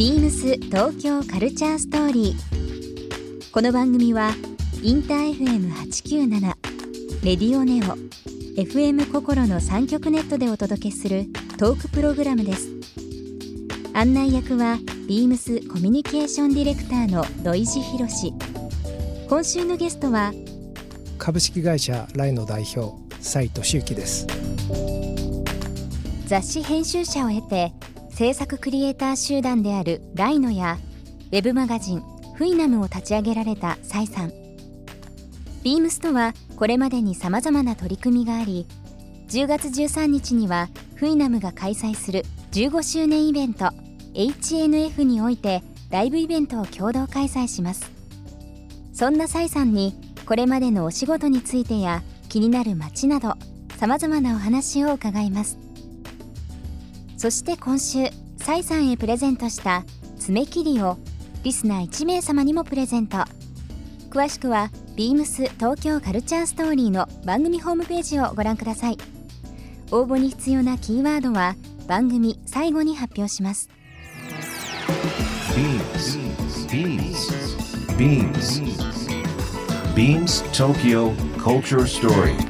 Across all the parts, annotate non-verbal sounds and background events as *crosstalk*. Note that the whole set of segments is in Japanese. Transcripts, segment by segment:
ビームス東京カルチャーストーリー。この番組はインター FM897 レディオネオ FM 心の3極ネットでお届けするトークプログラムです。案内役はビームスコミュニケーションディレクターの土井博。志今週のゲストは株式会社ライの代表斉藤修樹です。雑誌編集者を経て制作クリエイター集団であるライノやウェブマガジンフイナムを立ち上げられたサイさん。ビームスとはこれまでに様々な取り組みがあり10月13日にはフイナムが開催する15周年イベント HNF においてライブイベントを共同開催します。そんなサイさんにこれまでのお仕事についてや気になる街など様々なお話を伺います。そして今週サイさんへプレゼントした爪切りをリスナー1名様にもプレゼント。詳しくはビームス東京カルチャーストーリーの番組ホームページをご覧ください。応募に必要なキーワードは番組最後に発表します。BeamsBeamsBeamsTokyo Culture Story.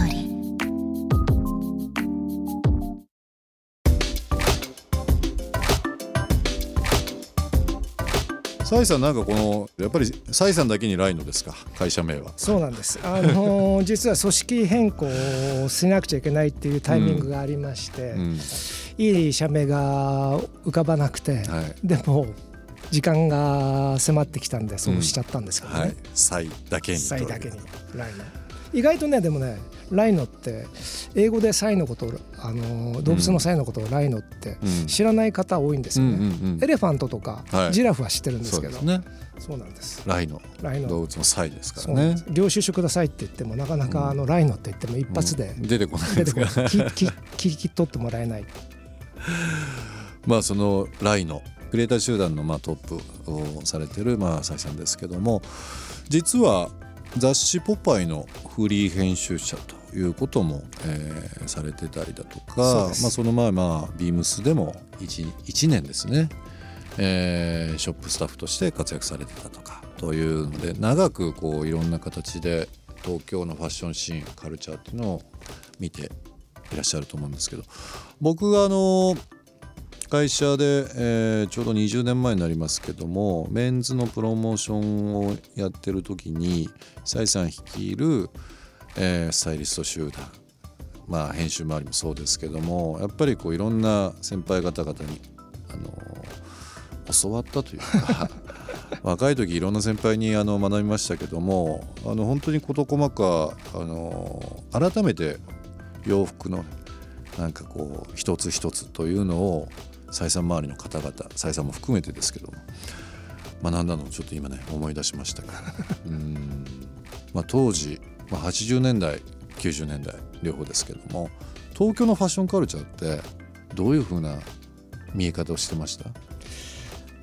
リー。サイさんなんかこのやっぱりサイさんだけにライノですか？会社名は。そうなんです。あの *laughs* 実は組織変更をしなくちゃいけないっていうタイミングがありまして、うん。いい社名が浮かばなくて、はい。でも時間が迫ってきたんでそうしちゃったんですけどね、はい。サイだけにサイだけにライノ意外とねでもねライノって英語でサイのことをあの動物のサイのことをライノってうん。知らない方多いんですよね、うんうんうん。エレファントとか、はい。ジラフは知ってるんですけどそうですね。そうなんです。ライノ。ライノ。動物のサイですからね。領収書くださいって言ってもなかなかあのライノって言っても一発でうん。出てこない出ですかてこない。聞き *laughs* 聞き取ってもらえない。*laughs* まあそのライノクリエイター集団のまあトップをされてるまあ浅井さんですけども実は雑誌「ポパイ」のフリー編集者ということも、えーされてたりだとかまあ、その前まあビームスでも 1, 1年ですね、えーショップスタッフとして活躍されてたとかというので長くこういろんな形で東京のファッションシーンカルチャーっていうのを見ていらっしゃると思うんですけど僕があの会社で、えーちょうど20年前になりますけどもメンズのプロモーションをやってる時にサイさん率いる、えースタイリスト集団まあ編集周りもそうですけどもやっぱりこういろんな先輩方々に、あの教わったというか *laughs* 若い時いろんな先輩にあの学びましたけどもあの本当に事細かあの改めて洋服のなんかこう一つ一つというのを採算周りの方々採算も含めてですけども学んだのをちょっと今ね思い出しましたが *laughs* うーん、まあ、当時、まあ、80年代90年代両方ですけども東京のファッションカルチャーってどういうふうな見え方をしてました？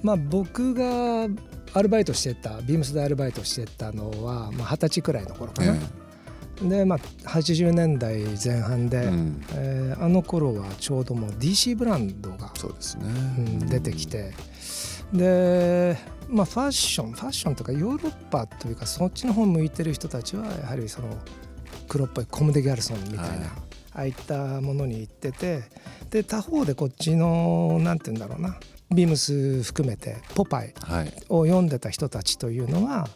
まあ僕がアルバイトしてたビームスでアルバイトしてたのはまあ二十歳くらいの頃かな、でまあ80年代前半で、うん。えーあの頃はちょうどもう DC ブランドが、そうですね、うん出てきて。でまあファッションファッションとかヨーロッパというかそっちの方向いてる人たちはやはりその黒っぽいコム・デ・ギャルソンみたいな、はい。ああいったものに行っててで他方でこっちのなんて言うんだろうなビームス含めてポパイはい。を読んでた人たちというのは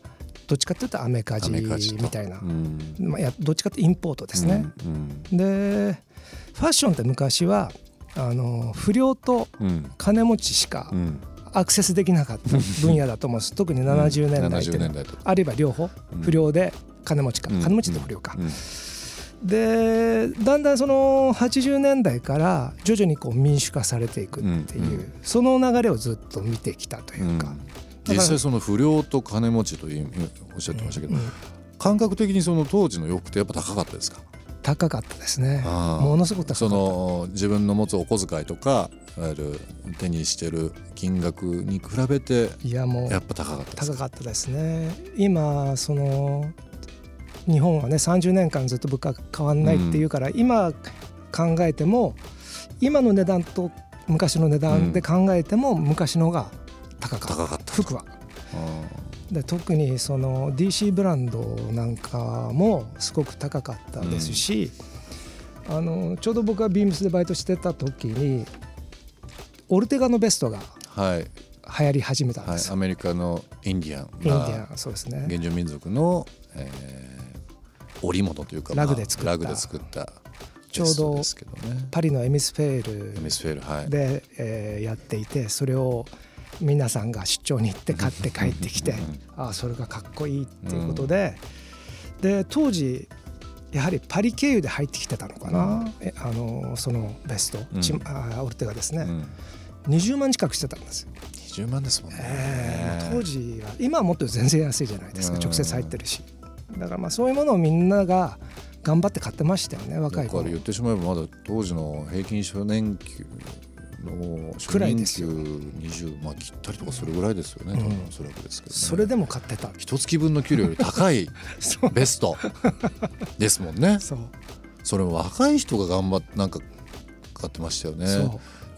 どっちかというとアメカジみたいな、うん。まあ、いやどっちかというとインポートですね。うん。でファッションって昔はあの不良とうん。金持ちしかうん。アクセスできなかった *laughs* 分野だと思うんです。特に70年代っていう70のは。年代と。あるいは両方。うん。不良で金持ちか。うん。金持ちと不良か。うん。でだんだんその80年代から徐々にこう民主化されていくっていう、その流れをずっと見てきたというか、実際その不良と金持ちというおっしゃってましたけど、感覚的にその当時の洋服ってやっぱ高かったですか？高かったですね。ものすごくその自分の持つお小遣いとかいわゆる手にしてる金額に比べていやもうやっぱ高かった高かったですね。今その日本はね30年間ずっと物価変わんないっていうから、うん、今考えても今の値段と昔の値段で考えても昔のが高かった,、高かった。服は。で特にその DC ブランドなんかもすごく高かったですし、うん、あのちょうど僕がビームスでバイトしてた時にオルテガのベストが流行り始めたんです、はい、アメリカのインディアンインディアンそうですね。原住民族の、えー、織物というか、ラグで作った、ラグで作ったちょうどパリのエミスフェールエミスフェール、はい、で、えー、やっていてそれを皆さんが出張に行って買って帰ってきてああそれがかっこいいっていうことで、で当時やはりパリ経由で入ってきてたのかな、えあのそのベスト、チあオルテガですね、20万近くしてたんですよ。20万ですもんね、えー、当時は今はもっと全然安いじゃないですか、直接入ってるし。だからまあそういうものをみんなが頑張って買ってましたよね若い頃。言ってしまえばまだ当時の平均初年給の初任給20まあ切ったりとかそれぐらいですよね、うん、おそらくですけど、ね、それでも買ってた。一月分の給料より高い *laughs* ベスト。ですもんね。そう。それも若い人が頑張ってなんか買ってましたよね。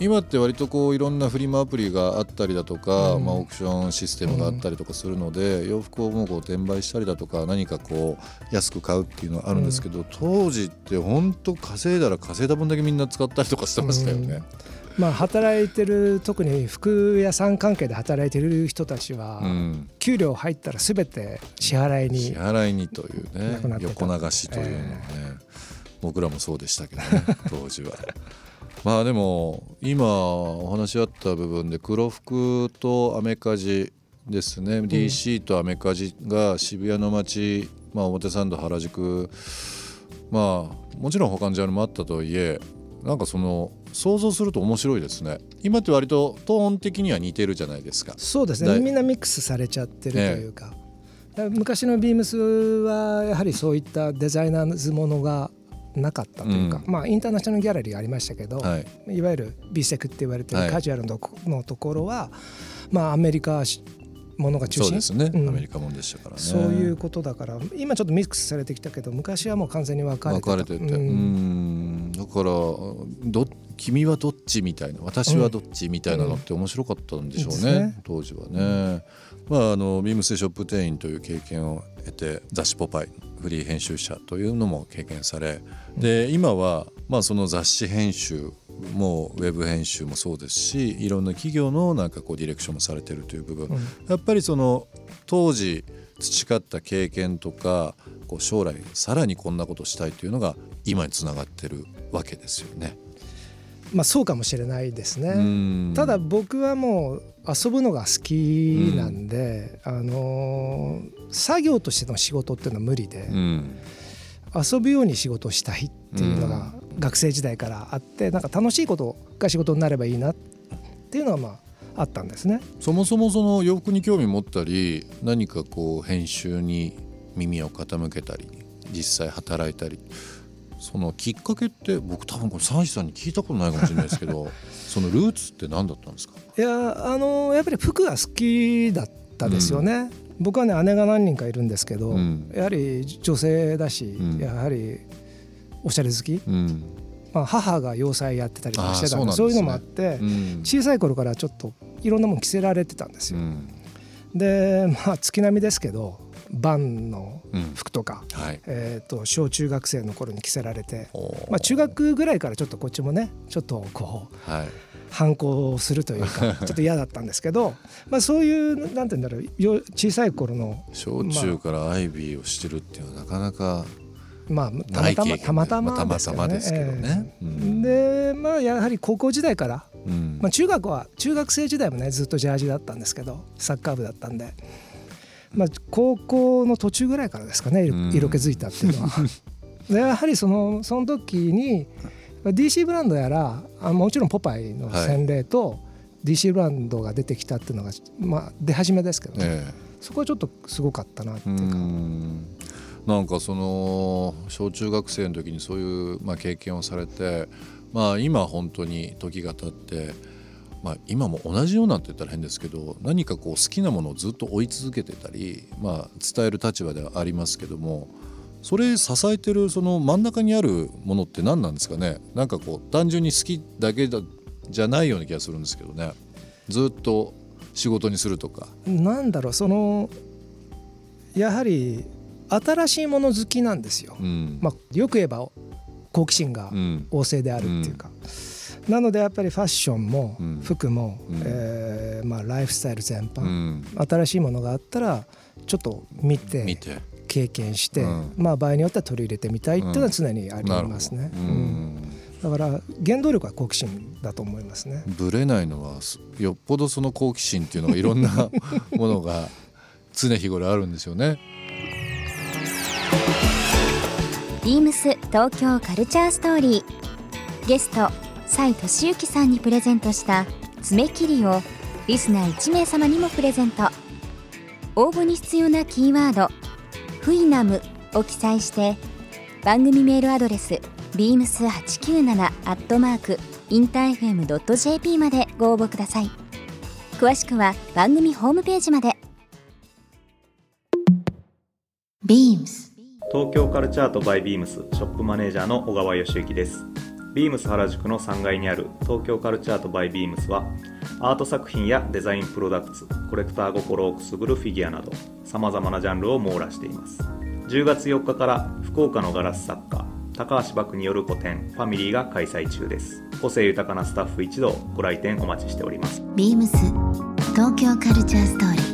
今って割とこういろんなフリマアプリがあったりだとか、うん、まあ、オークションシステムがあったりとかするので、うん、洋服をもうこう転売したりだとか何かこう安く買うっていうのはあるんですけど、うん、当時って本当稼いだら稼いだ分だけみんな使ったりとかしてましたよね。まあ、働いてる特に服屋さん関係で働いてる人たちは、給料入ったらすべて支払いに支払いにというね横流しというのね、えー、僕らもそうでしたけどね *laughs* 当時は。まあでも今お話あった部分で黒服とアメカジですね、うん、DC とアメカジが渋谷の街、まあ、表参道原宿まあもちろん他のジャンルもあったとはいえなんかその想像すると面白いですね。今って割とトーン的には似てるじゃないですか。そうですね。みんなミックスされちゃってるというか、ね、昔のビームスはやはりそういったデザイナーズものがなかったというか、うん、まあインターナショナルギャラリーがありましたけど、はい、いわゆるビセクって言われてるカジュアルののところは、まあアメリカものが中心そうですね、うん、アメリカもんでしたからね。そういうことだから。今ちょっとミックスされてきたけど昔はもう完全に分かれて分かれてて。うん。だからど君はどっちみたいな私はどっちみたいなのって面白かったんでしょうね。うんね、当時はね、まああのビームスショップ店員という経験を得て雑誌「ポパイ」フリー編集者というのも経験され。で今はまあその雑誌編集もウェブ編集もそうですしいろんな企業のなんかこうディレクションもされてるという部分、うん、やっぱりその当時培った経験とかこう将来さらにこんなことしたいというのが今につながってるわけですよね。まあ、そうかもしれないですね。ただ僕はもう遊ぶのが好きなんで、うん、あの作業としての仕事っていうのは無理で、うん、遊ぶように仕事をしたいっていうのが学生時代からあってなんか楽しいことが仕事になればいいなっていうのはまああったんですね。そもそもその洋服に興味持ったり何かこう編集に耳を傾けたり実際働いたりそのきっかけって僕多分これサンシさんに聞いたことないかもしれないですけど *laughs* そのルーツって何だったんですか？いやあのやっぱり服が好きだったですよね、うん、僕はね姉が何人かいるんですけど、うん、やはり女性だし、うん、やはりおしゃれ好き、まあ、母が洋裁やってたりとかしてたんでそういうのもあって、小さい頃からちょっといろんなもん着せられてたんですよ。でまあ月並みですけどバンの服とか、うん。はい、えーと、小中学生の頃に着せられて、まあ、中学ぐらいからちょっとこっちもねちょっとこう、はい、反抗するというか *laughs* ちょっと嫌だったんですけどまあそういうなんて言うんだろう小さい頃の小中からアイビーをしてるっていうのはなかなかまあ、たまたまたまたま、たまたまですけどね。えー、でまあやはり高校時代から、うん、まあ、中学は中学生時代もねずっとジャージだったんですけどサッカー部だったんで。まあ、高校の途中ぐらいからですかね色気づいたっていうのは。*laughs* でやはりそのその時に DC ブランドやらあもちろんポパイの洗礼と、はい、DC ブランドが出てきたっていうのが、まあ、出始めですけどね、えー、そこはちょっとすごかったなっていうか。なんかその小中学生の時にそういう、まあ、経験をされて、まあ、今本当に時が経って、まあ、今も同じようなって言ったら変ですけど何かこう好きなものをずっと追い続けてたり、まあ、伝える立場ではありますけどもそれ支えてるその真ん中にあるものって何なんですかね？なんかこう単純に好きだけだじゃないような気がするんですけどね。ずっと仕事にするとか。なんだろうそのやはり新しいもの好きなんですよ。うん、まあ、よく言えば好奇心が旺盛であるっていうか。うん、なのでやっぱりファッションも服も、うん、えー、まあ、ライフスタイル全般、新しいものがあったらちょっと見て経験して、まあ、場合によっては取り入れてみたいっていうのは常にありますね。だから原動力は好奇心だと思いますね。ぶれないのはよっぽどその好奇心っていうのがいろんなものが常日頃あるんですよね。ビームス東京カルチャーストーリー。ゲスト蔡俊之さんにプレゼントした爪切りをリスナー1名様にもプレゼント。応募に必要なキーワード「フイナム」を記載して番組メールアドレス beams897 アットマークインター FM.jp までご応募ください。詳しくは番組ホームページまで。東京カルチャートバイビームスショップマネージャーの小川義之です。ビームス原宿の3階にある東京カルチャートバイビームスはアート作品やデザインプロダクツコレクター心をくすぐるフィギュアなどさまざまなジャンルを網羅しています。10月4日から福岡のガラス作家高橋漠による個展ファミリーが開催中です。個性豊かなスタッフ一同ご来店お待ちしております。ビームス東京カルチャーストーリー。